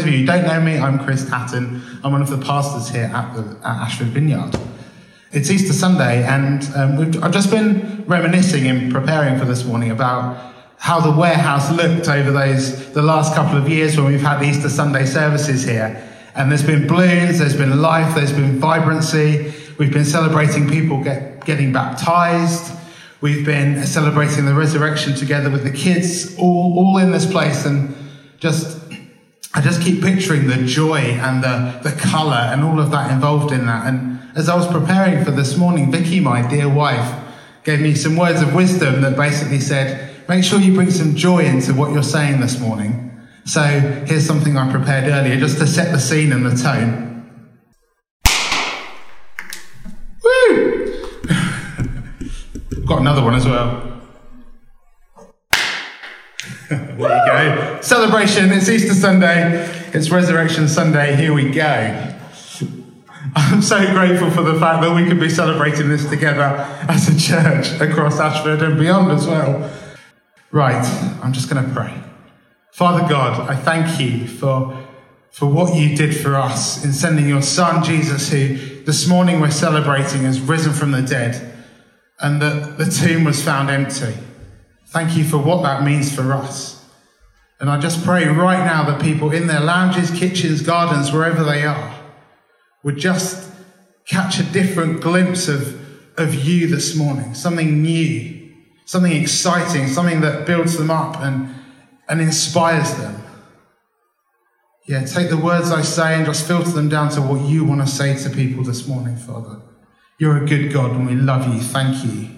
those of you who don't know me, I'm Chris Tatton. I'm one of the pastors here at, the, at Ashford Vineyard. It's Easter Sunday, and um, I've just been reminiscing in preparing for this morning about how the warehouse looked over those the last couple of years when we've had the Easter Sunday services here. And there's been balloons, there's been life, there's been vibrancy. We've been celebrating people get, getting baptized. We've been celebrating the resurrection together with the kids, all, all in this place. And just, I just keep picturing the joy and the, the colour and all of that involved in that. And as I was preparing for this morning, Vicky, my dear wife, gave me some words of wisdom that basically said, make sure you bring some joy into what you're saying this morning. So here's something I prepared earlier just to set the scene and the tone. Woo! Got another one as well. There you go. Celebration. It's Easter Sunday. It's Resurrection Sunday. Here we go. I'm so grateful for the fact that we can be celebrating this together as a church across Ashford and beyond as well. Right, I'm just going to pray. Father God, I thank you for, for what you did for us in sending your son, Jesus, who this morning we're celebrating has risen from the dead and that the tomb was found empty. Thank you for what that means for us. And I just pray right now that people in their lounges, kitchens, gardens, wherever they are, would just catch a different glimpse of, of you this morning, something new, something exciting, something that builds them up and, and inspires them. Yeah, take the words I say and just filter them down to what you want to say to people this morning, Father. You're a good God and we love you. Thank you.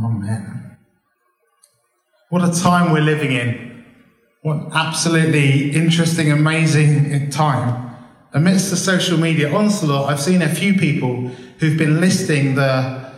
Amen. What a time we're living in. What absolutely interesting, amazing time. Amidst the social media onslaught, I've seen a few people who've been listing the,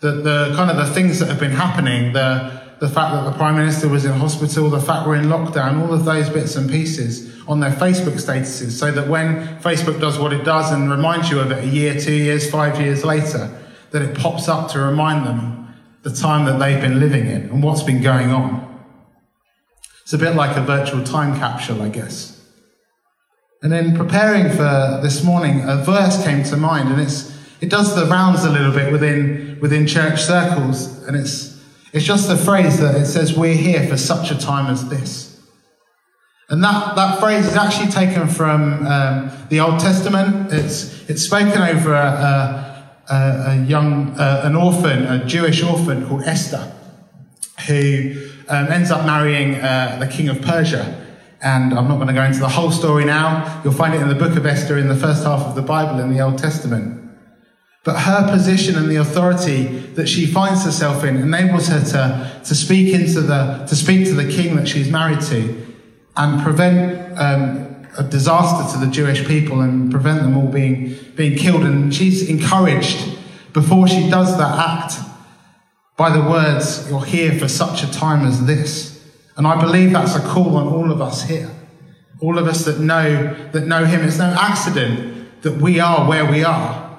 the, the kind of the things that have been happening, the, the fact that the Prime Minister was in hospital, the fact we're in lockdown, all of those bits and pieces on their Facebook statuses so that when Facebook does what it does and reminds you of it a year, two years, five years later, that it pops up to remind them the time that they've been living in and what's been going on. It's a bit like a virtual time capsule, I guess. And in preparing for this morning, a verse came to mind, and it's it does the rounds a little bit within within church circles, and it's it's just the phrase that it says, "We're here for such a time as this." And that, that phrase is actually taken from um, the Old Testament. It's, it's spoken over a, a, young, uh, an orphan, a Jewish orphan called Esther, who um, ends up marrying uh, the king of Persia. And I'm not going to go into the whole story now. You'll find it in the book of Esther in the first half of the Bible in the Old Testament. But her position and the authority that she finds herself in enables her to, to speak into the, to speak to the king that she's married to and prevent um, a disaster to the Jewish people and prevent them all being, being killed. And she's encouraged before she does that act by the words, You're here for such a time as this. And I believe that's a call on all of us here. All of us that know that know him. It's no accident that we are where we are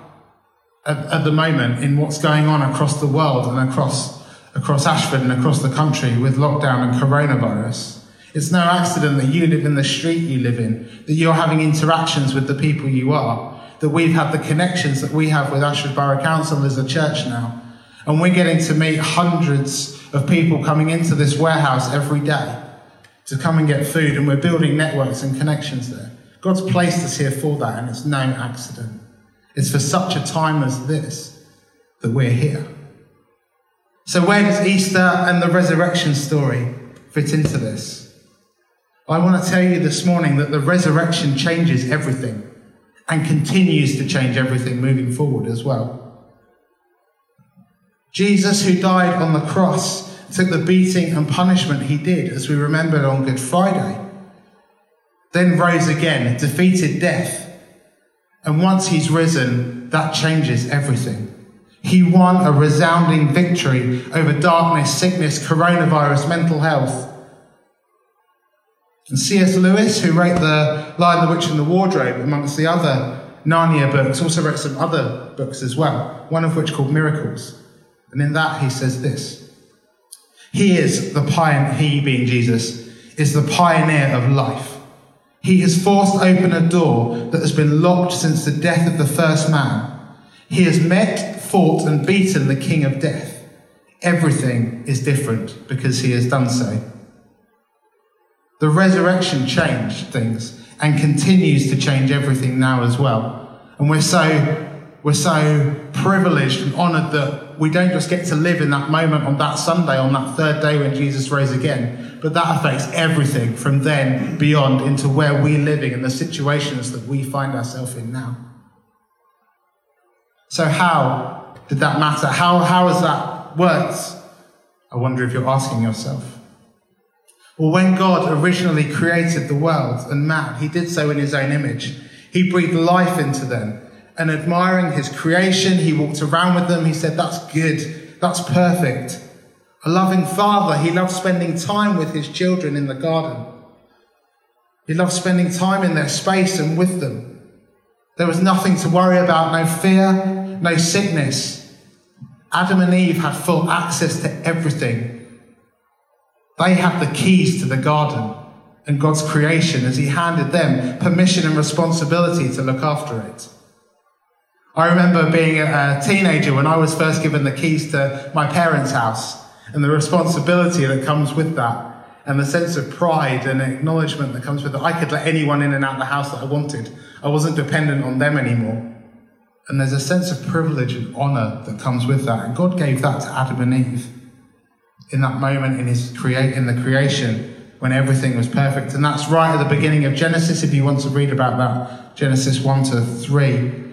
at, at the moment in what's going on across the world and across across Ashford and across the country with lockdown and coronavirus. It's no accident that you live in the street you live in, that you're having interactions with the people you are, that we've had the connections that we have with Ashford Borough Council as a church now. And we're getting to meet hundreds of people coming into this warehouse every day to come and get food, and we're building networks and connections there. God's placed us here for that, and it's no accident. It's for such a time as this that we're here. So, where does Easter and the resurrection story fit into this? I want to tell you this morning that the resurrection changes everything and continues to change everything moving forward as well. Jesus, who died on the cross, took the beating and punishment he did, as we remembered on Good Friday, then rose again, defeated death. And once he's risen, that changes everything. He won a resounding victory over darkness, sickness, coronavirus, mental health. And C.S. Lewis, who wrote The Lion, the Witch, and the Wardrobe, amongst the other Narnia books, also wrote some other books as well, one of which called Miracles. And in that he says this He is the pioneer, he being Jesus, is the pioneer of life. He has forced open a door that has been locked since the death of the first man. He has met, fought, and beaten the king of death. Everything is different because he has done so. The resurrection changed things and continues to change everything now as well. And we're so we're so privileged and honored that we don't just get to live in that moment on that Sunday, on that third day when Jesus rose again, but that affects everything from then beyond into where we're living and the situations that we find ourselves in now. So, how did that matter? How, how has that worked? I wonder if you're asking yourself. Well, when God originally created the world and man, he did so in his own image. He breathed life into them. And admiring his creation, he walked around with them. He said, That's good. That's perfect. A loving father, he loved spending time with his children in the garden. He loved spending time in their space and with them. There was nothing to worry about, no fear, no sickness. Adam and Eve had full access to everything. They had the keys to the garden and God's creation as He handed them permission and responsibility to look after it. I remember being a teenager when I was first given the keys to my parents' house and the responsibility that comes with that and the sense of pride and acknowledgement that comes with it. I could let anyone in and out of the house that I wanted. I wasn't dependent on them anymore. And there's a sense of privilege and honor that comes with that. And God gave that to Adam and Eve in that moment in his the creation when everything was perfect. And that's right at the beginning of Genesis, if you want to read about that. Genesis 1 to 3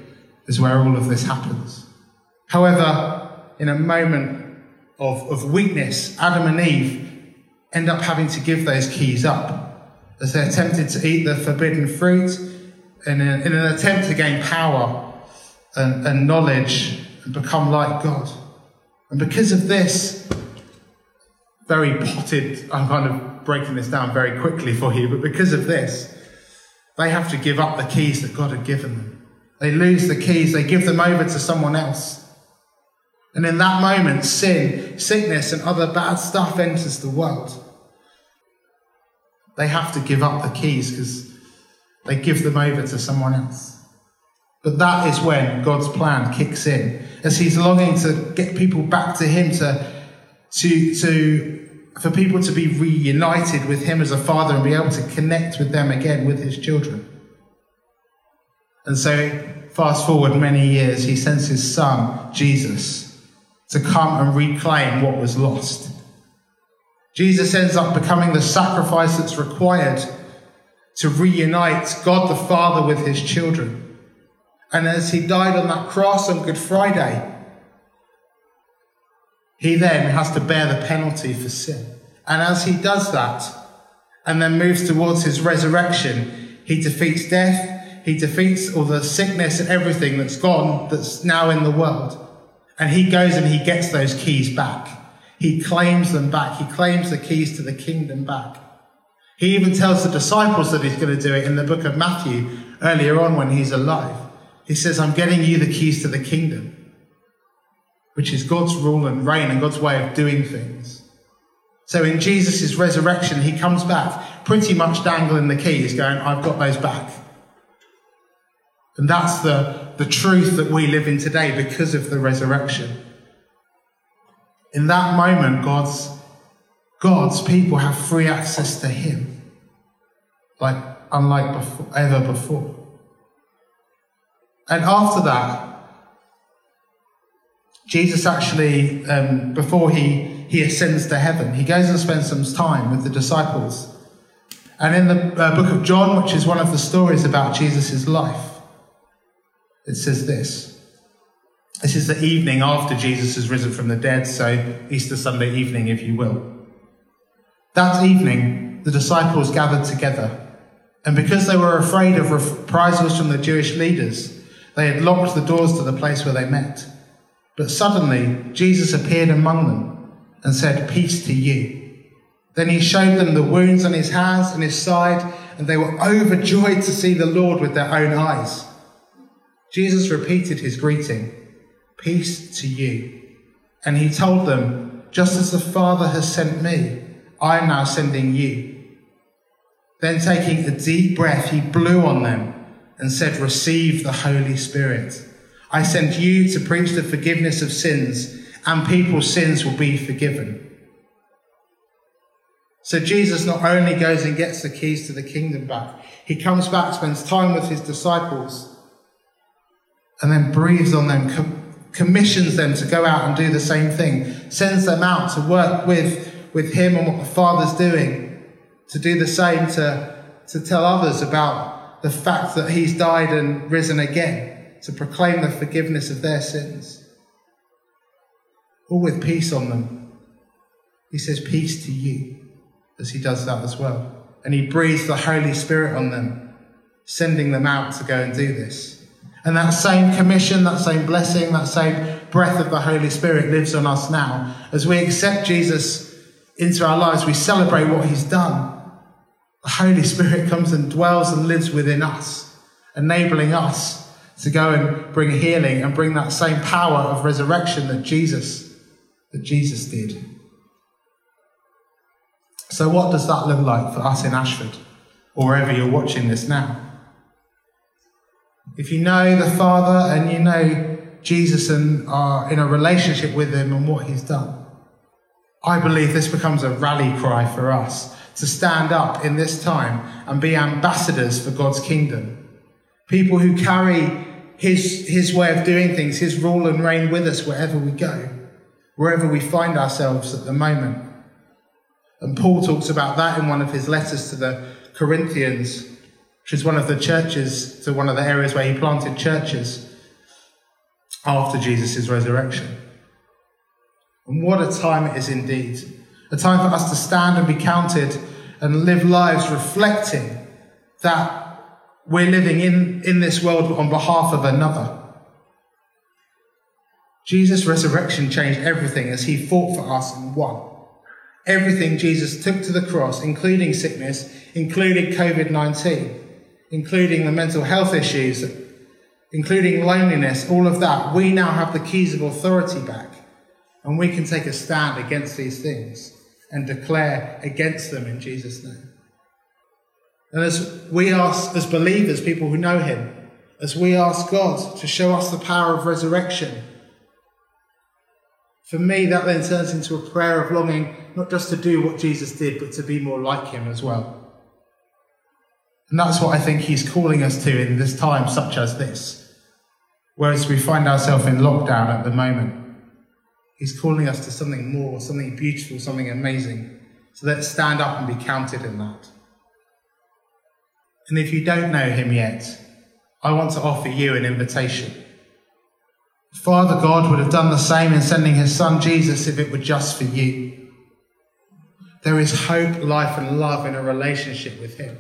is where all of this happens. However, in a moment of, of weakness, Adam and Eve end up having to give those keys up as they're tempted to eat the forbidden fruit in, a, uh, in an attempt to gain power and, and knowledge and become like God. And because of this, very potted, I'm kind of breaking this down very quickly for you, but because of this, they have to give up the keys that God had given them. They lose the keys, they give them over to someone else. And in that moment, sin, sickness, and other bad stuff enters the world. They have to give up the keys because they give them over to someone else. But that is when God's plan kicks in, as He's longing to get people back to Him, to, to, to, for people to be reunited with Him as a Father and be able to connect with them again with His children. And so, fast forward many years, He sends His Son, Jesus, to come and reclaim what was lost. Jesus ends up becoming the sacrifice that's required to reunite God the Father with his children. And as he died on that cross on Good Friday, he then has to bear the penalty for sin. And as he does that, and then moves towards his resurrection, he defeats death, he defeats all the sickness and everything that's gone, that's now in the world. And he goes and he gets those keys back. He claims them back. He claims the keys to the kingdom back. He even tells the disciples that he's going to do it in the book of Matthew earlier on when he's alive. He says, I'm getting you the keys to the kingdom, which is God's rule and reign and God's way of doing things. So in Jesus' resurrection, he comes back pretty much dangling the keys, going, I've got those back. And that's the, the truth that we live in today because of the resurrection. In that moment, God's God's people have free access to Him, like unlike before, ever before. And after that, Jesus actually, um, before he, he ascends to heaven, he goes and spends some time with the disciples. And in the uh, book of John, which is one of the stories about Jesus' life, it says this. This is the evening after Jesus has risen from the dead, so Easter Sunday evening, if you will. That evening, the disciples gathered together, and because they were afraid of reprisals from the Jewish leaders, they had locked the doors to the place where they met. But suddenly, Jesus appeared among them and said, Peace to you. Then he showed them the wounds on his hands and his side, and they were overjoyed to see the Lord with their own eyes. Jesus repeated his greeting, Peace to you. And he told them, Just as the Father has sent me, I am now sending you. Then, taking a deep breath, he blew on them and said, Receive the Holy Spirit. I send you to preach the forgiveness of sins, and people's sins will be forgiven. So, Jesus not only goes and gets the keys to the kingdom back, he comes back, spends time with his disciples, and then breathes on them, com- commissions them to go out and do the same thing, sends them out to work with, with him and what the Father's doing to do the same, to, to tell others about the fact that he's died and risen again, to proclaim the forgiveness of their sins. All with peace on them. He says, Peace to you, as he does that as well. And he breathes the Holy Spirit on them, sending them out to go and do this. And that same commission, that same blessing, that same breath of the Holy Spirit lives on us now. As we accept Jesus into our lives, we celebrate what he's done. The Holy Spirit comes and dwells and lives within us, enabling us to go and bring healing and bring that same power of resurrection that Jesus that Jesus did. So what does that look like for us in Ashford or wherever you're watching this now? If you know the Father and you know Jesus and are in a relationship with him and what he's done, I believe this becomes a rally cry for us to stand up in this time and be ambassadors for God's kingdom. People who carry his, his way of doing things, his rule and reign with us wherever we go, wherever we find ourselves at the moment. And Paul talks about that in one of his letters to the Corinthians, which is one of the churches, to one of the areas where he planted churches after Jesus' resurrection. And what a time it is indeed a time for us to stand and be counted and live lives reflecting that we're living in, in this world on behalf of another. Jesus' resurrection changed everything as he fought for us and won. Everything Jesus took to the cross, including sickness, including COVID 19, including the mental health issues, including loneliness, all of that, we now have the keys of authority back. And we can take a stand against these things and declare against them in Jesus' name. And as we ask, as believers, people who know Him, as we ask God to show us the power of resurrection, for me, that then turns into a prayer of longing, not just to do what Jesus did, but to be more like Him as well. And that's what I think He's calling us to in this time, such as this. Whereas we find ourselves in lockdown at the moment. He's calling us to something more, something beautiful, something amazing. So let's stand up and be counted in that. And if you don't know him yet, I want to offer you an invitation. Father God would have done the same in sending his son Jesus if it were just for you. There is hope, life, and love in a relationship with him.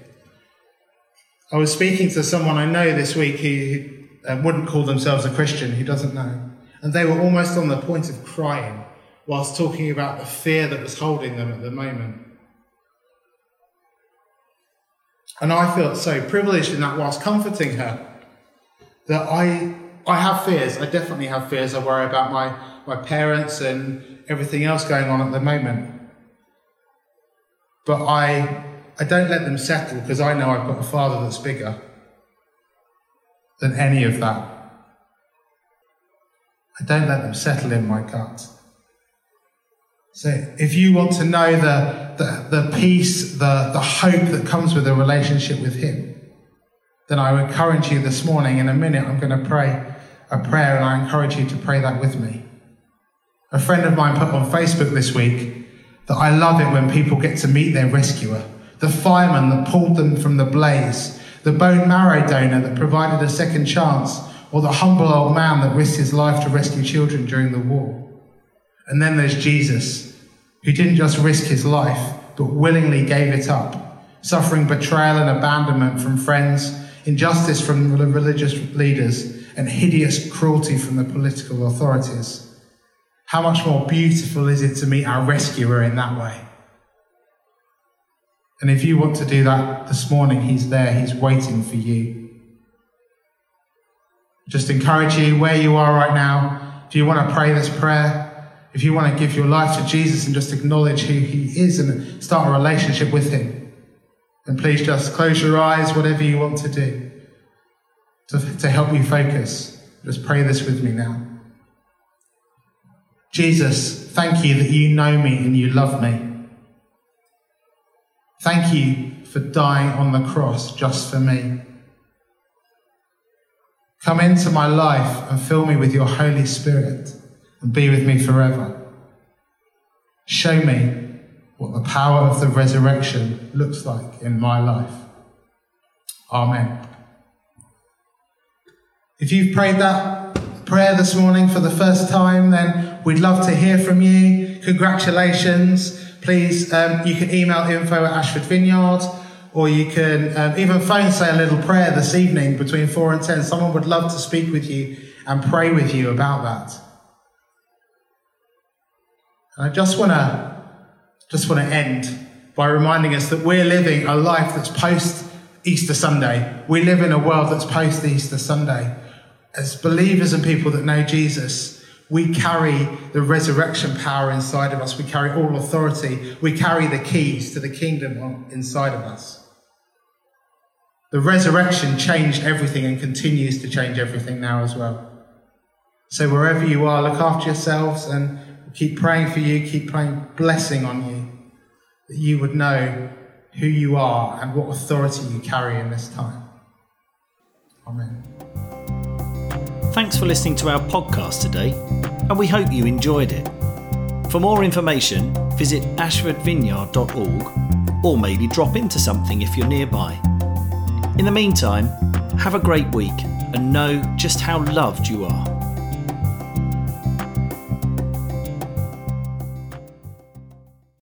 I was speaking to someone I know this week who uh, wouldn't call themselves a Christian, who doesn't know. And they were almost on the point of crying whilst talking about the fear that was holding them at the moment. And I felt so privileged in that whilst comforting her that I, I have fears. I definitely have fears. I worry about my, my parents and everything else going on at the moment. But I, I don't let them settle because I know I've got a father that's bigger than any of that. I don't let them settle in my gut. So if you want to know the, the, the peace, the, the hope that comes with a relationship with Him, then I encourage you this morning, in a minute, I'm going to pray a prayer and I encourage you to pray that with me. A friend of mine put on Facebook this week that I love it when people get to meet their rescuer, the fireman that pulled them from the blaze, the bone marrow donor that provided a second chance or the humble old man that risked his life to rescue children during the war. And then there's Jesus, who didn't just risk his life, but willingly gave it up, suffering betrayal and abandonment from friends, injustice from the religious leaders, and hideous cruelty from the political authorities. How much more beautiful is it to meet our rescuer in that way? And if you want to do that this morning, he's there, he's waiting for you just encourage you where you are right now. If you want to pray this prayer, if you want to give your life to Jesus and just acknowledge who he is and start a relationship with him, then please just close your eyes, whatever you want to do to, to help you focus. Just pray this with me now. Jesus, thank you that you know me and you love me. Thank you for dying on the cross just for me. Come into my life and fill me with your Holy Spirit and be with me forever. Show me what the power of the resurrection looks like in my life. Amen. If you've prayed that prayer this morning for the first time, then we'd love to hear from you. Congratulations. Please, um, you can email info at Ashford Vineyard or you can um, even phone say a little prayer this evening between 4 and 10. Someone would love to speak with you and pray with you about that. And I just want to just want to end by reminding us that we're living a life that's post Easter Sunday. We live in a world that's post Easter Sunday as believers and people that know Jesus, we carry the resurrection power inside of us. We carry all authority. We carry the keys to the kingdom inside of us. The resurrection changed everything and continues to change everything now as well. So wherever you are, look after yourselves and keep praying for you, keep praying blessing on you, that you would know who you are and what authority you carry in this time. Amen. Thanks for listening to our podcast today, and we hope you enjoyed it. For more information, visit ashfordvineyard.org or maybe drop into something if you're nearby. In the meantime, have a great week and know just how loved you are.